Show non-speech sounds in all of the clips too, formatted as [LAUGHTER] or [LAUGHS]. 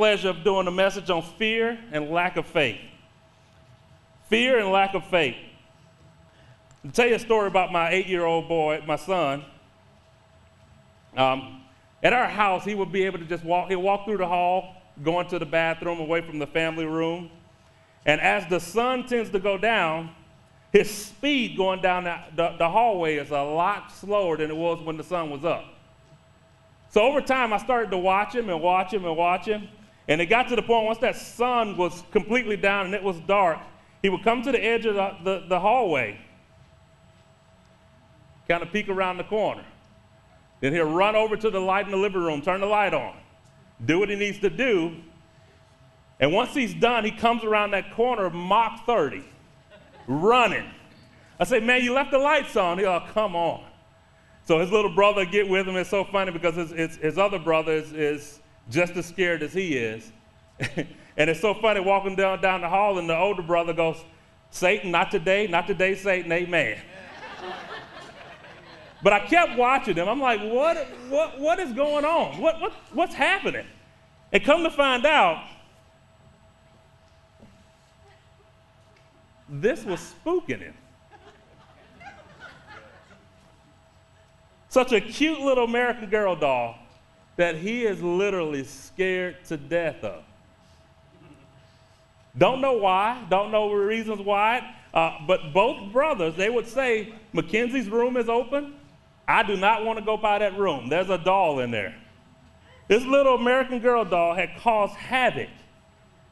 pleasure of doing a message on fear and lack of faith. Fear and lack of faith. To tell you a story about my eight year old boy, my son, um, at our house, he would be able to just walk, he'd walk through the hall, going to the bathroom away from the family room. And as the sun tends to go down, his speed going down the, the, the, hallway is a lot slower than it was when the sun was up. So over time, I started to watch him and watch him and watch him. And it got to the point once that sun was completely down and it was dark, he would come to the edge of the, the, the hallway, kind of peek around the corner. Then he'll run over to the light in the living room, turn the light on, do what he needs to do. And once he's done, he comes around that corner, of Mach 30, running. I say, man, you left the lights on. He'll, oh, come on. So his little brother get with him. It's so funny because his, his, his other brother is, is just as scared as he is. [LAUGHS] and it's so funny walking down, down the hall, and the older brother goes, Satan, not today, not today, Satan, amen. [LAUGHS] But I kept watching them. I'm like, what, what, what is going on? What, what, what's happening? And come to find out, this was spooking him. Such a cute little American Girl doll that he is literally scared to death of. Don't know why, don't know the reasons why, uh, but both brothers, they would say, Mackenzie's room is open. I do not want to go by that room. There's a doll in there. This little American Girl doll had caused havoc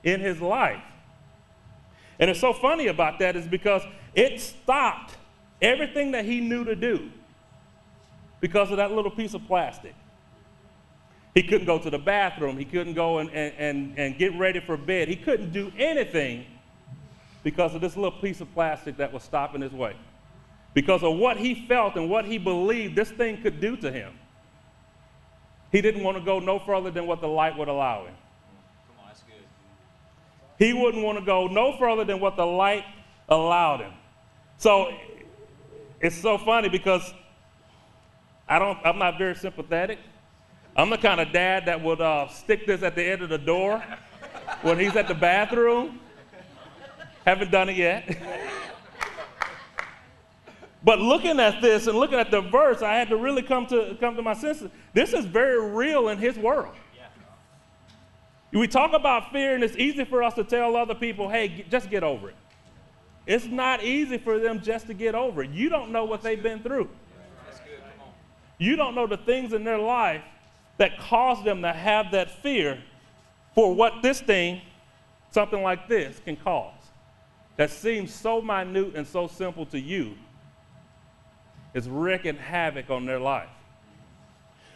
in his life. And it's so funny about that is because it stopped everything that he knew to do because of that little piece of plastic. He couldn't go to the bathroom. He couldn't go and, and, and get ready for bed. He couldn't do anything because of this little piece of plastic that was stopping his way because of what he felt and what he believed this thing could do to him. He didn't want to go no further than what the light would allow him. Come on, that's good. He wouldn't want to go no further than what the light allowed him. So it's so funny because I don't, I'm not very sympathetic. I'm the kind of dad that would uh, stick this at the end of the door when he's at the bathroom. Haven't done it yet. [LAUGHS] But looking at this and looking at the verse, I had to really come to, come to my senses. This is very real in his world. We talk about fear, and it's easy for us to tell other people, hey, just get over it. It's not easy for them just to get over it. You don't know what they've been through. You don't know the things in their life that cause them to have that fear for what this thing, something like this, can cause. That seems so minute and so simple to you, is wreaking havoc on their life.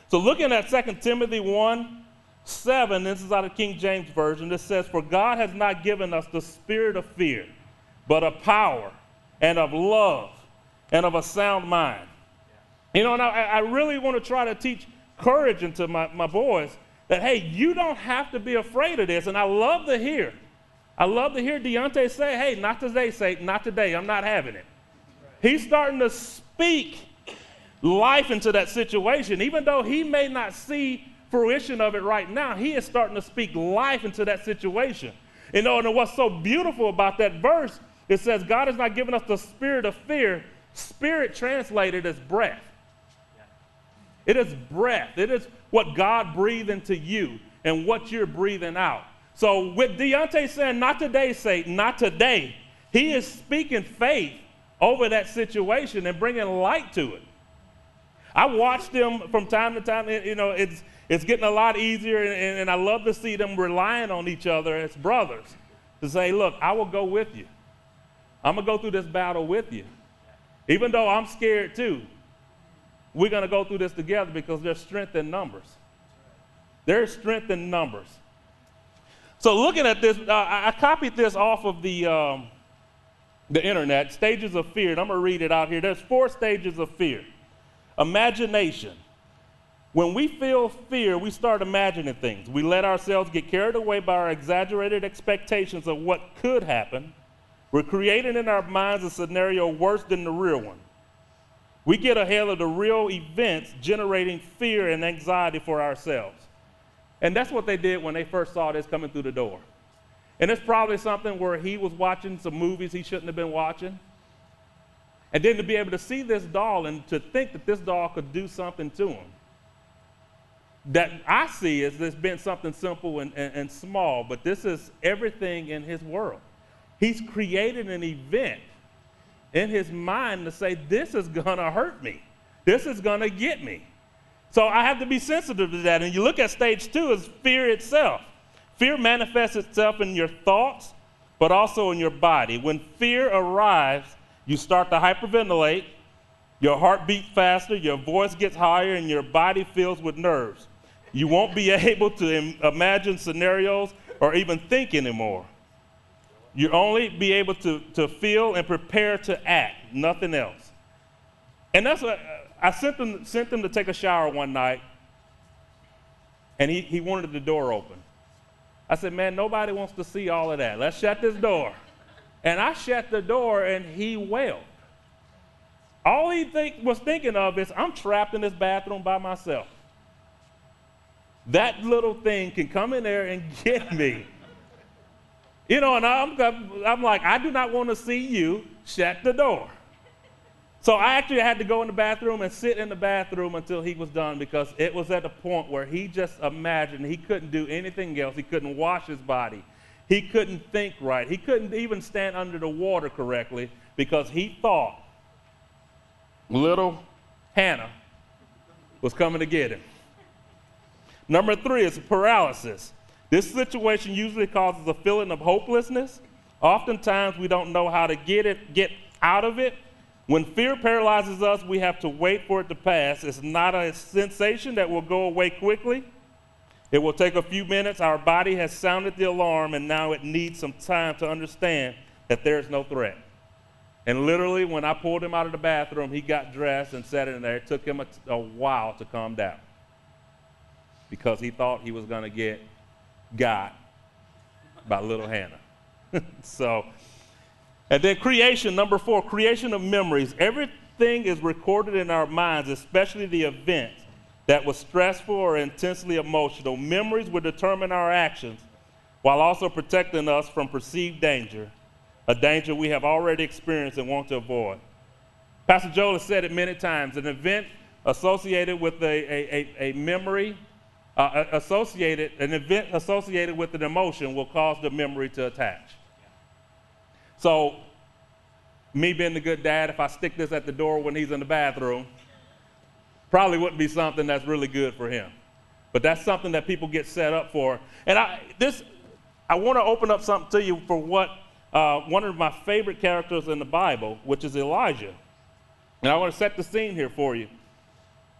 So, looking at 2 Timothy 1 7, this is out of King James Version, this says, For God has not given us the spirit of fear, but of power and of love and of a sound mind. You know, and I, I really want to try to teach courage into my, my boys that, hey, you don't have to be afraid of this. And I love to hear, I love to hear Deontay say, hey, not today, Satan, not today, I'm not having it. He's starting to speak life into that situation. Even though he may not see fruition of it right now, he is starting to speak life into that situation. You know, and what's so beautiful about that verse, it says, God has not given us the spirit of fear. Spirit translated as breath. It is breath. It is what God breathed into you and what you're breathing out. So with Deontay saying, not today, Satan, not today, he is speaking faith over that situation and bringing light to it. I watch them from time to time. You know, it's, it's getting a lot easier, and, and I love to see them relying on each other as brothers to say, Look, I will go with you. I'm going to go through this battle with you. Even though I'm scared too, we're going to go through this together because there's strength in numbers. There's strength in numbers. So, looking at this, uh, I copied this off of the. Um, the internet, stages of fear. And I'm going to read it out here. There's four stages of fear. Imagination. When we feel fear, we start imagining things. We let ourselves get carried away by our exaggerated expectations of what could happen. We're creating in our minds a scenario worse than the real one. We get ahead of the real events, generating fear and anxiety for ourselves. And that's what they did when they first saw this coming through the door. And it's probably something where he was watching some movies he shouldn't have been watching. And then to be able to see this doll and to think that this doll could do something to him. That I see as this been something simple and, and, and small, but this is everything in his world. He's created an event in his mind to say, This is going to hurt me. This is going to get me. So I have to be sensitive to that. And you look at stage two as fear itself. Fear manifests itself in your thoughts, but also in your body. When fear arrives, you start to hyperventilate, your heart beats faster, your voice gets higher, and your body fills with nerves. You won't be [LAUGHS] able to Im- imagine scenarios or even think anymore. You only be able to, to feel and prepare to act, nothing else. And that's what uh, I sent them, sent them to take a shower one night, and he, he wanted the door open. I said, Man, nobody wants to see all of that. Let's shut this door. And I shut the door, and he wailed. All he think, was thinking of is, I'm trapped in this bathroom by myself. That little thing can come in there and [LAUGHS] get me. You know, and I'm, I'm like, I do not want to see you shut the door. So I actually had to go in the bathroom and sit in the bathroom until he was done because it was at the point where he just imagined he couldn't do anything else. He couldn't wash his body. He couldn't think right. He couldn't even stand under the water correctly because he thought little Hannah was coming to get him. Number three is paralysis. This situation usually causes a feeling of hopelessness. Oftentimes we don't know how to get it, get out of it when fear paralyzes us, we have to wait for it to pass. It's not a sensation that will go away quickly. It will take a few minutes. Our body has sounded the alarm, and now it needs some time to understand that there is no threat. And literally, when I pulled him out of the bathroom, he got dressed and sat in there. It took him a, a while to calm down because he thought he was going to get got by little Hannah. [LAUGHS] so, and then creation, number four, creation of memories. Everything is recorded in our minds, especially the events that was stressful or intensely emotional. Memories will determine our actions while also protecting us from perceived danger, a danger we have already experienced and want to avoid. Pastor Joel has said it many times an event associated with a, a, a, a memory, uh, associated, an event associated with an emotion will cause the memory to attach. So, me being the good dad, if I stick this at the door when he's in the bathroom, probably wouldn't be something that's really good for him. But that's something that people get set up for. And I, this, I want to open up something to you for what uh, one of my favorite characters in the Bible, which is Elijah. And I want to set the scene here for you.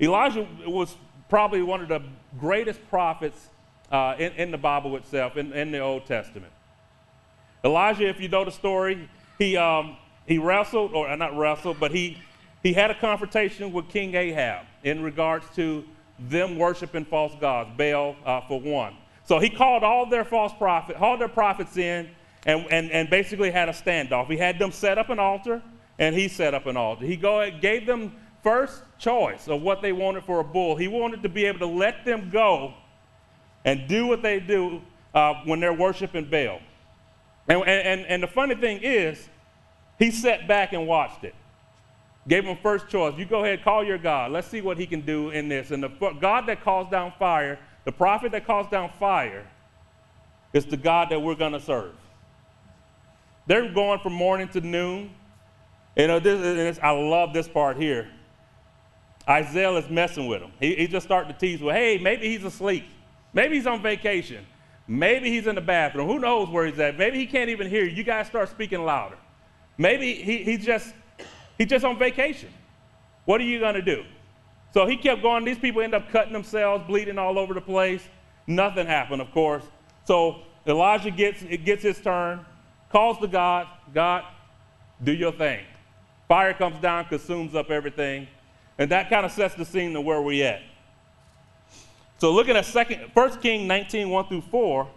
Elijah was probably one of the greatest prophets uh, in, in, the Bible itself, in, in the Old Testament. Elijah, if you know the story, he, um, he wrestled, or not wrestled, but he, he had a confrontation with King Ahab in regards to them worshiping false gods, Baal uh, for one. So he called all their false prophets, all their prophets in, and, and, and basically had a standoff. He had them set up an altar, and he set up an altar. He go, gave them first choice of what they wanted for a bull. He wanted to be able to let them go and do what they do uh, when they're worshiping Baal. And, and, and the funny thing is, he sat back and watched it. Gave him first choice. You go ahead, call your God. Let's see what he can do in this. And the God that calls down fire, the prophet that calls down fire, is the God that we're going to serve. They're going from morning to noon. You know, this, I love this part here. Isaiah is messing with him. He, he just starting to tease, well, hey, maybe he's asleep. Maybe he's on vacation. Maybe he's in the bathroom. Who knows where he's at? Maybe he can't even hear you. You guys start speaking louder. Maybe he, he's just he's just on vacation. What are you going to do? So he kept going. These people end up cutting themselves, bleeding all over the place. Nothing happened, of course. So Elijah gets it gets his turn, calls to God, God, do your thing. Fire comes down, consumes up everything. And that kind of sets the scene to where we're at. So looking at second, 1 King 19, 1 through 4,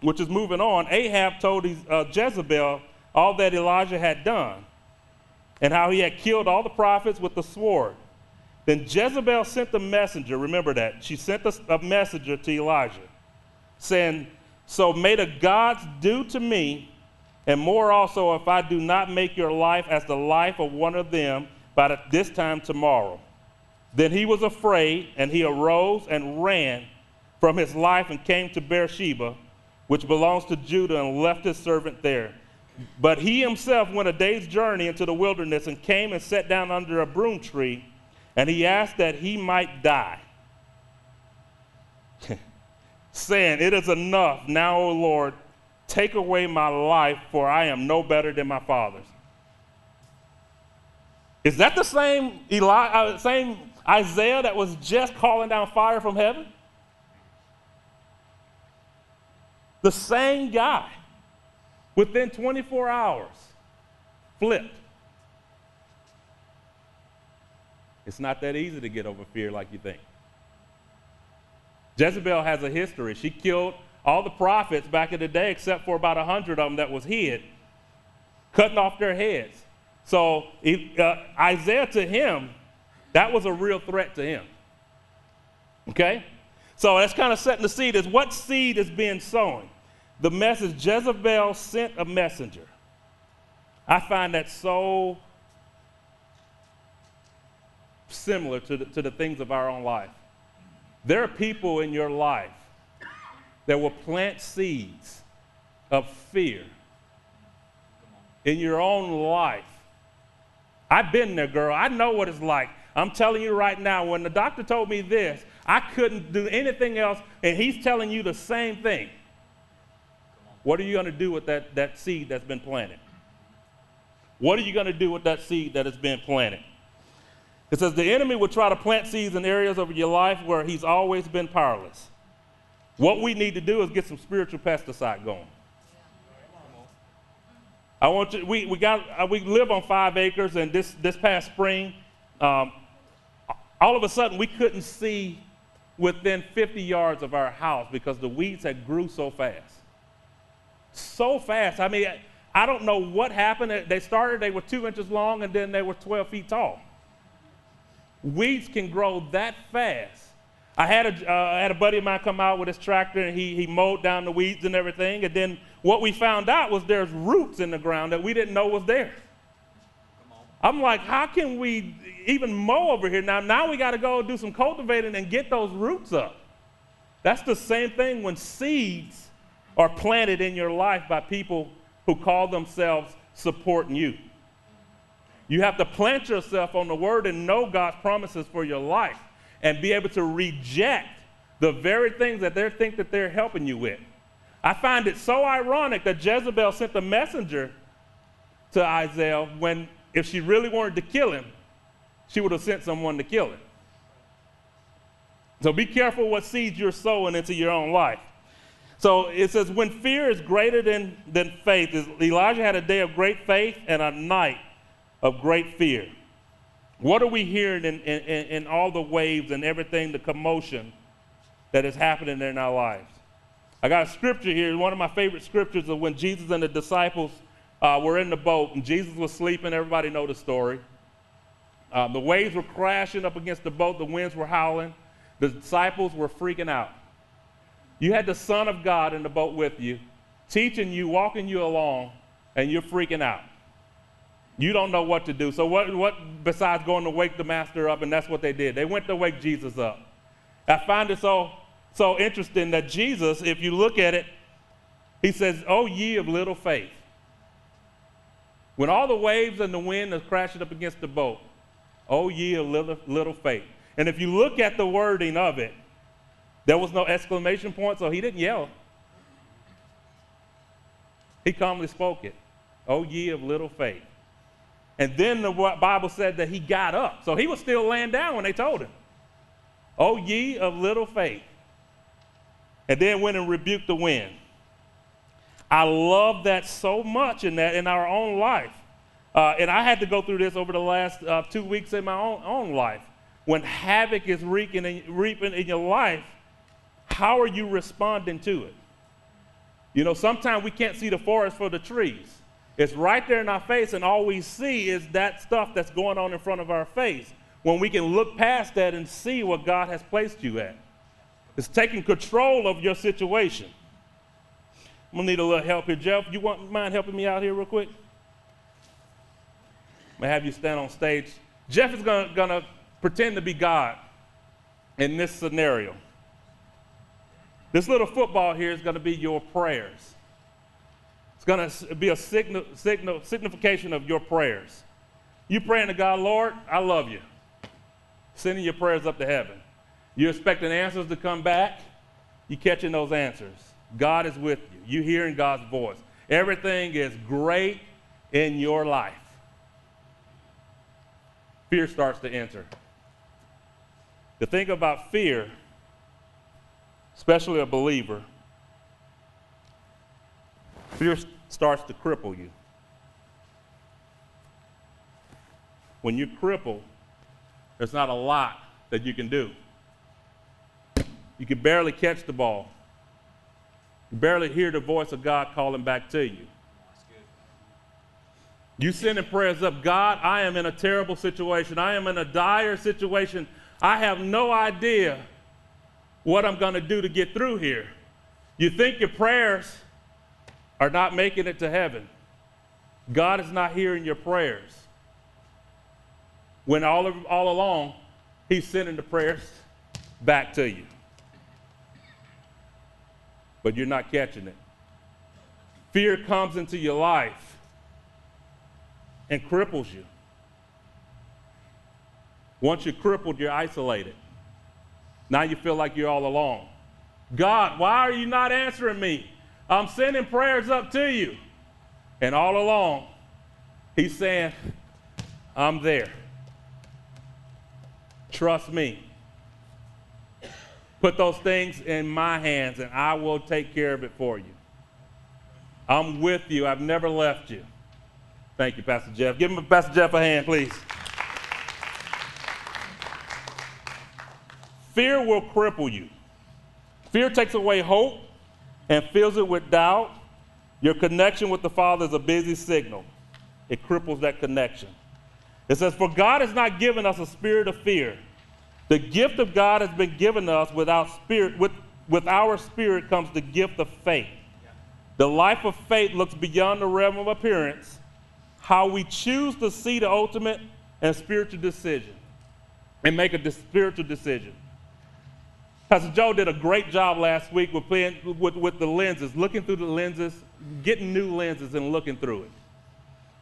which is moving on, Ahab told uh, Jezebel all that Elijah had done and how he had killed all the prophets with the sword. Then Jezebel sent a messenger, remember that. She sent a, a messenger to Elijah, saying, So may the gods do to me, and more also, if I do not make your life as the life of one of them by this time tomorrow. Then he was afraid, and he arose and ran from his life and came to Beersheba, which belongs to Judah, and left his servant there. But he himself went a day's journey into the wilderness and came and sat down under a broom tree and he asked that he might die, [LAUGHS] saying, It is enough now, O Lord, take away my life, for I am no better than my fathers. Is that the same, Eli- uh, same Isaiah that was just calling down fire from heaven? The same guy, within 24 hours, flipped. It's not that easy to get over fear like you think. Jezebel has a history. She killed all the prophets back in the day, except for about 100 of them that was hid, cutting off their heads. So uh, Isaiah to him, that was a real threat to him. Okay? So that's kind of setting the seed is what seed is being sown? The message Jezebel sent a messenger. I find that so similar to the, to the things of our own life. There are people in your life that will plant seeds of fear in your own life. I've been there, girl. I know what it's like. I'm telling you right now, when the doctor told me this, I couldn't do anything else, and he's telling you the same thing. What are you going to do with that, that seed that's been planted? What are you going to do with that seed that has been planted? It says the enemy will try to plant seeds in areas of your life where he's always been powerless. What we need to do is get some spiritual pesticide going. I want you, we, we, got, uh, we live on five acres, and this, this past spring, um, all of a sudden we couldn't see within 50 yards of our house because the weeds had grew so fast. So fast. I mean, I don't know what happened. They started, they were two inches long, and then they were 12 feet tall. Weeds can grow that fast. I had a, uh, I had a buddy of mine come out with his tractor and he, he mowed down the weeds and everything. And then what we found out was there's roots in the ground that we didn't know was there. I'm like, how can we even mow over here? Now, now we got to go do some cultivating and get those roots up. That's the same thing when seeds are planted in your life by people who call themselves supporting you. You have to plant yourself on the word and know God's promises for your life and be able to reject the very things that they think that they're helping you with. I find it so ironic that Jezebel sent a messenger to Isaiah when if she really wanted to kill him, she would have sent someone to kill him. So be careful what seeds you're sowing into your own life. So it says, when fear is greater than, than faith, Elijah had a day of great faith and a night of great fear. What are we hearing in, in, in, all the waves and everything, the commotion that is happening in our lives? I got a scripture here, one of my favorite scriptures of when Jesus and the disciples uh, were in the boat and Jesus was sleeping. Everybody know the story. Uh, the waves were crashing up against the boat, the winds were howling. The disciples were freaking out. You had the Son of God in the boat with you, teaching you, walking you along, and you're freaking out. You don't know what to do. So what, what besides going to wake the master up, and that's what they did. They went to wake Jesus up. I find it so so interesting that Jesus, if you look at it, he says, Oh ye of little faith. When all the waves and the wind are crashing up against the boat, oh ye of little, little faith. And if you look at the wording of it, there was no exclamation point, so he didn't yell. He calmly spoke it. Oh ye of little faith. And then the Bible said that he got up. So he was still laying down when they told him, Oh, ye of little faith. And then went and rebuked the wind. I love that so much in that in our own life. Uh, and I had to go through this over the last uh, two weeks in my own, own life. When havoc is wreaking and reaping in your life, how are you responding to it? You know, sometimes we can't see the forest for the trees. It's right there in our face, and all we see is that stuff that's going on in front of our face. when we can look past that and see what God has placed you at. It's taking control of your situation. I'm gonna need a little help here. Jeff, you want mind helping me out here real quick? I'm gonna have you stand on stage. Jeff is gonna, gonna pretend to be God in this scenario. This little football here is gonna be your prayers. It's gonna be a signal, signal, signification of your prayers. You praying to God, Lord, I love you. Sending your prayers up to heaven. You're expecting answers to come back. You're catching those answers. God is with you. You're hearing God's voice. Everything is great in your life. Fear starts to enter. The thing about fear, especially a believer, fear starts to cripple you. When you're crippled, there's not a lot that you can do. You can barely catch the ball. You barely hear the voice of God calling back to you. You sending prayers up, God, I am in a terrible situation. I am in a dire situation. I have no idea what I'm going to do to get through here. You think your prayers are not making it to heaven. God is not hearing your prayers. When all, of, all along, He's sending the prayers back to you but you're not catching it. Fear comes into your life and cripples you. Once you're crippled, you're isolated. Now you feel like you're all alone. God, why are you not answering me? I'm sending prayers up to you. And all along, He's saying, I'm there. Trust me. Put those things in my hands, and I will take care of it for you. I'm with you. I've never left you. Thank you, Pastor Jeff. Give him, Pastor Jeff a hand, please. Fear will cripple you. Fear takes away hope and fills it with doubt. Your connection with the Father is a busy signal. It cripples that connection. It says, For God has not given us a spirit of fear the gift of God has been given us without spirit, with, with our spirit comes the gift of faith. The life of faith looks beyond the realm of appearance, how we choose to see the ultimate and spiritual decision and make a spiritual decision. Pastor Joe did a great job last week with, playing, with, with the lenses, looking through the lenses, getting new lenses and looking through it.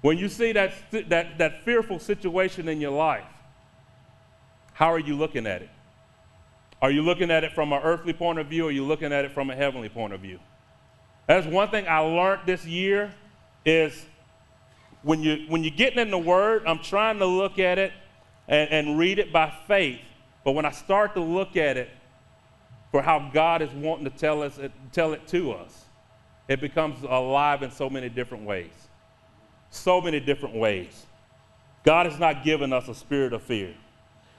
When you see that, that, that fearful situation in your life, how are you looking at it? Are you looking at it from an earthly point of view or are you looking at it from a heavenly point of view? That's one thing I learned this year is when, you, when you're getting in the Word, I'm trying to look at it and, and read it by faith. But when I start to look at it for how God is wanting to tell, us, tell it to us, it becomes alive in so many different ways. So many different ways. God has not given us a spirit of fear.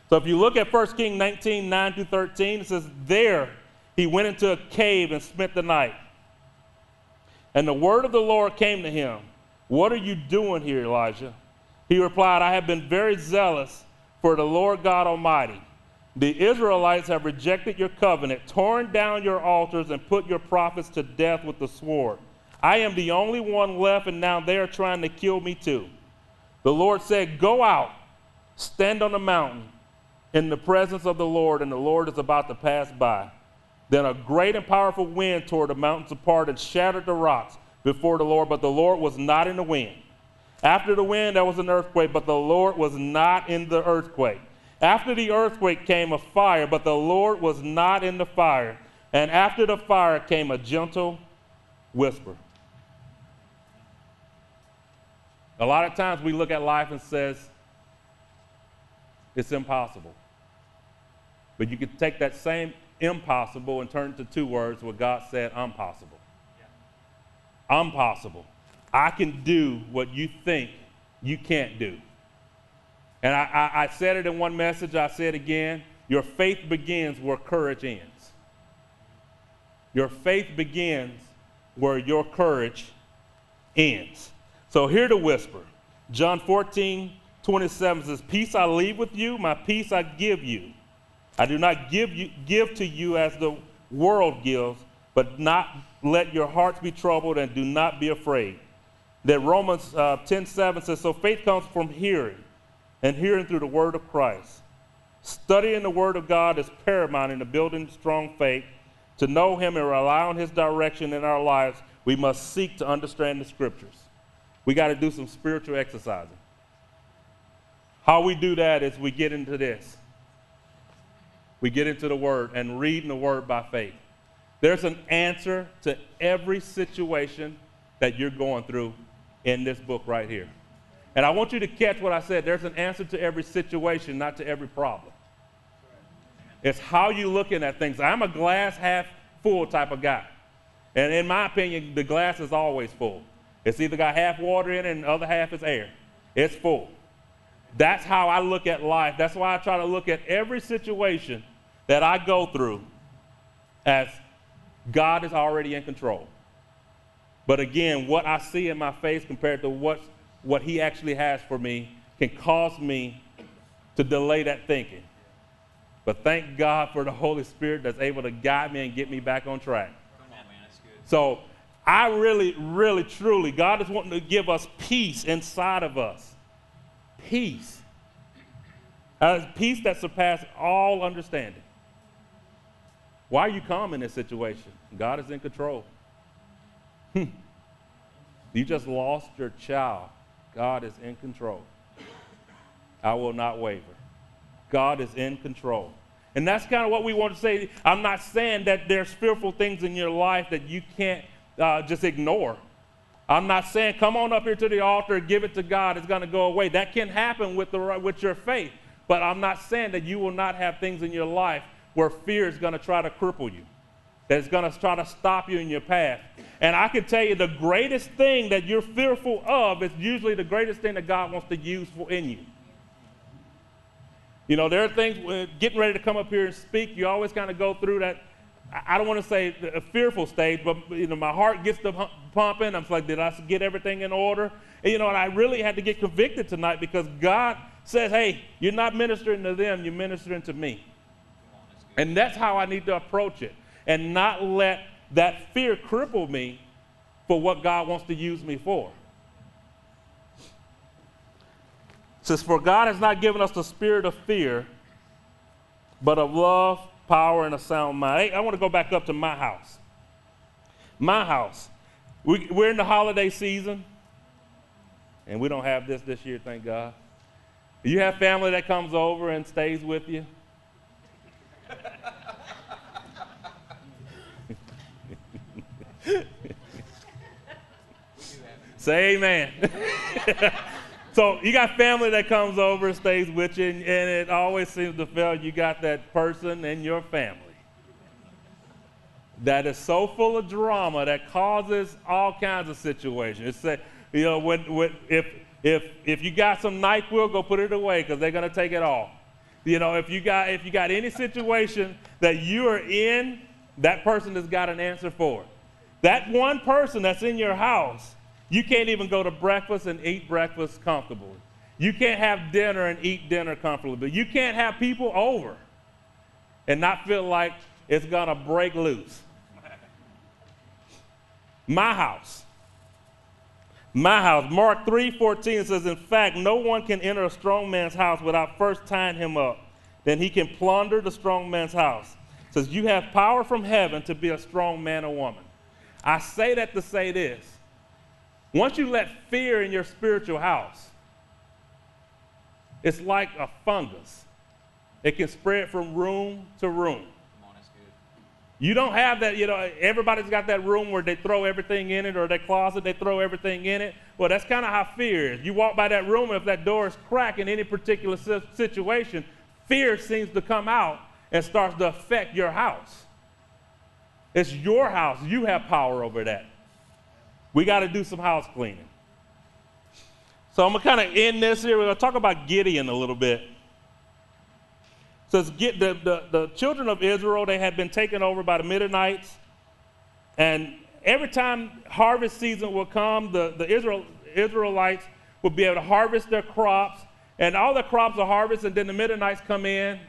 So if you look at 1 King 19, 9 through 13, it says, There he went into a cave and spent the night. And the word of the Lord came to him. What are you doing here, Elijah? He replied, I have been very zealous for the Lord God Almighty. The Israelites have rejected your covenant, torn down your altars, and put your prophets to death with the sword. I am the only one left, and now they are trying to kill me too. The Lord said, Go out, stand on the mountain in the presence of the Lord, and the Lord is about to pass by. Then a great and powerful wind tore the mountains apart and shattered the rocks before the Lord, but the Lord was not in the wind. After the wind, there was an earthquake, but the Lord was not in the earthquake. After the earthquake came a fire, but the Lord was not in the fire. And after the fire came a gentle whisper. A lot of times we look at life and says, it's impossible. But you could take that same impossible and turn it to two words where God said, I'm possible. Yeah. I'm possible. I can do what you think you can't do. And I, I, I said it in one message, I said again your faith begins where courage ends. Your faith begins where your courage ends. So hear the whisper John 14, 27 says, Peace I leave with you, my peace I give you. I do not give, you, give to you as the world gives, but not let your hearts be troubled and do not be afraid. That Romans uh, 10 7 says, So faith comes from hearing, and hearing through the word of Christ. Studying the word of God is paramount in the building strong faith. To know him and rely on his direction in our lives, we must seek to understand the scriptures. We got to do some spiritual exercising. How we do that is we get into this. We get into the word and reading the word by faith. There's an answer to every situation that you're going through in this book right here. And I want you to catch what I said. There's an answer to every situation, not to every problem. It's how you're looking at things. I'm a glass half full type of guy. And in my opinion, the glass is always full. It's either got half water in it and the other half is air. It's full. That's how I look at life. That's why I try to look at every situation that I go through as God is already in control. But again, what I see in my face compared to what, what He actually has for me can cause me to delay that thinking. But thank God for the Holy Spirit that's able to guide me and get me back on track. Come on, man, that's good. So I really, really, truly, God is wanting to give us peace inside of us. Peace. Uh, peace that surpasses all understanding. Why are you calm in this situation? God is in control. Hmm. you just lost your child. God is in control. I will not waver. God is in control. And that's kind of what we want to say. I'm not saying that there's fearful things in your life that you can't uh, just ignore. I'm not saying come on up here to the altar give it to God. It's going to go away. That can happen with, the, with your faith. But I'm not saying that you will not have things in your life where fear is going to try to cripple you, that's going to try to stop you in your path. And I can tell you the greatest thing that you're fearful of is usually the greatest thing that God wants to use for, in you. You know, there are things, uh, getting ready to come up here and speak, you always kind of go through that, I don't want to say a fearful stage, but, you know, my heart gets to pumping. I'm like, did I get everything in order? And, you know, and I really had to get convicted tonight because God says, hey, you're not ministering to them, you're ministering to me. And that's how I need to approach it and not let that fear cripple me for what God wants to use me for. It says, For God has not given us the spirit of fear, but of love, power, and a sound mind. Hey, I want to go back up to my house. My house. We, we're in the holiday season, and we don't have this this year, thank God. You have family that comes over and stays with you. [LAUGHS] Say amen. [LAUGHS] so you got family that comes over, stays with you, and, and it always seems to feel you got that person in your family that is so full of drama that causes all kinds of situations. It's a, you know, when, when, if, if, if you got some NyQuil, go put it away because they're going to take it all. You know, if you got if you got any situation that you are in, that person has got an answer for. That one person that's in your house, you can't even go to breakfast and eat breakfast comfortably. You can't have dinner and eat dinner comfortably. You can't have people over and not feel like it's going to break loose. My house. My house. Mark 3:14 says, In fact, no one can enter a strong man's house without first tying him up. Then he can plunder the strong man's house. It says, You have power from heaven to be a strong man or woman. I say that to say this. Once you let fear in your spiritual house, it's like a fungus. It can spread from room to room. You don't have that, you know, everybody's got that room where they throw everything in it or their closet, they throw everything in it. Well, that's kind of how fear is. You walk by that room, and if that door is cracked in any particular situation, fear seems to come out and starts to affect your house. It's your house. You have power over that. We got to do some house cleaning. So I'm going to kind of end this here. We're going to talk about Gideon a little bit says get the, the, the children of Israel, they had been taken over by the Midianites. And every time harvest season would come, the, the Israel, Israelites would be able to harvest their crops and all the crops are harvested, and then the Midianites come in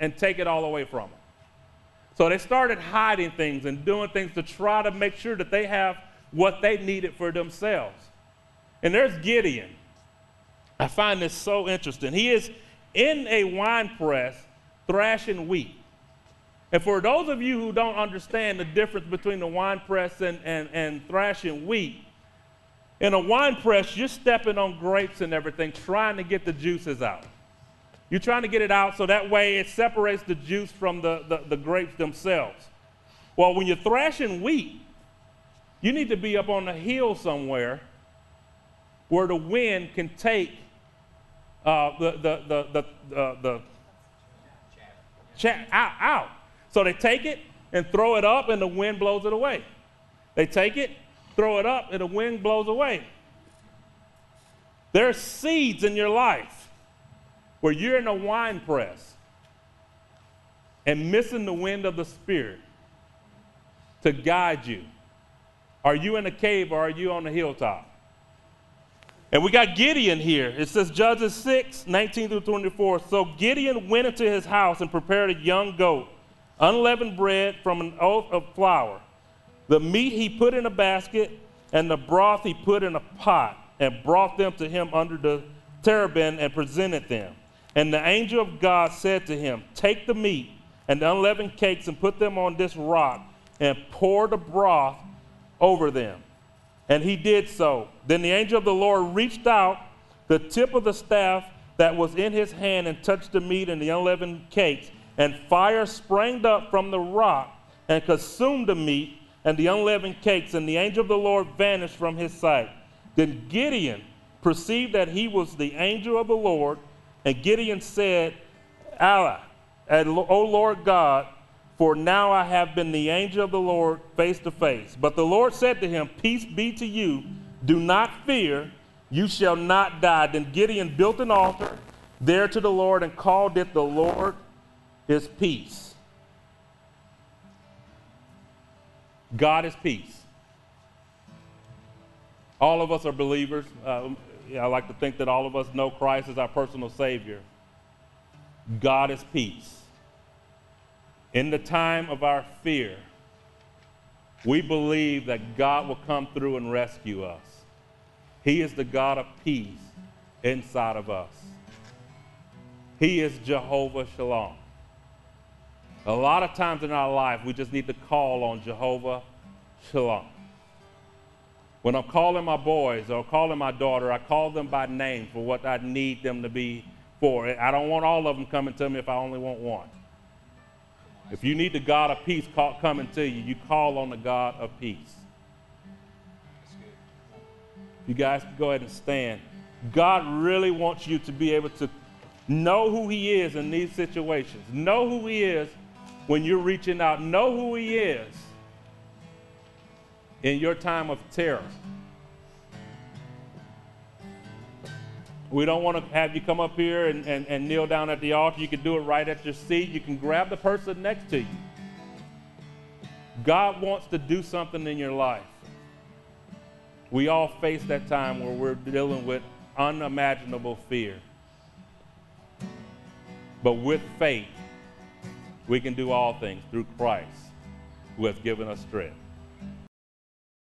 and take it all away from them. So they started hiding things and doing things to try to make sure that they have what they needed for themselves. And there's Gideon. I find this so interesting. He is in a wine press thrashing wheat. And for those of you who don't understand the difference between the wine press and, and, and thrashing wheat, in a wine press, you're stepping on grapes and everything, trying to get the juices out. You're trying to get it out so that way it separates the juice from the, the, the grapes themselves. Well, when you're thrashing wheat, you need to be up on a hill somewhere where the wind can take uh, the, the, the, the, the chat out, out. So they take it and throw it up, and the wind blows it away. They take it, throw it up, and the wind blows away. There are seeds in your life where you're in a wine press and missing the wind of the Spirit to guide you. Are you in a cave or are you on the hilltop? And we got Gideon here. It says Judges 6, 19 through 24. So Gideon went into his house and prepared a young goat, unleavened bread from an oath of flour. The meat he put in a basket, and the broth he put in a pot, and brought them to him under the terebinth and presented them. And the angel of God said to him, Take the meat and the unleavened cakes and put them on this rock, and pour the broth over them. And he did so. Then the angel of the Lord reached out the tip of the staff that was in his hand and touched the meat and the unleavened cakes. And fire sprang up from the rock and consumed the meat and the unleavened cakes. And the angel of the Lord vanished from his sight. Then Gideon perceived that he was the angel of the Lord. And Gideon said, Allah, O Lord God, for now I have been the angel of the Lord face to face. But the Lord said to him, Peace be to you. Do not fear. You shall not die. Then Gideon built an altar there to the Lord and called it the Lord is peace. God is peace. All of us are believers. Uh, I like to think that all of us know Christ as our personal Savior. God is peace. In the time of our fear, we believe that God will come through and rescue us. He is the God of peace inside of us. He is Jehovah Shalom. A lot of times in our life, we just need to call on Jehovah Shalom. When I'm calling my boys or calling my daughter, I call them by name for what I need them to be for. I don't want all of them coming to me if I only want one. If you need the God of peace coming to you, you call on the God of peace. You guys can go ahead and stand. God really wants you to be able to know who He is in these situations. Know who He is when you're reaching out. Know who He is in your time of terror. We don't want to have you come up here and, and, and kneel down at the altar. You can do it right at your seat. You can grab the person next to you. God wants to do something in your life. We all face that time where we're dealing with unimaginable fear. But with faith, we can do all things through Christ who has given us strength.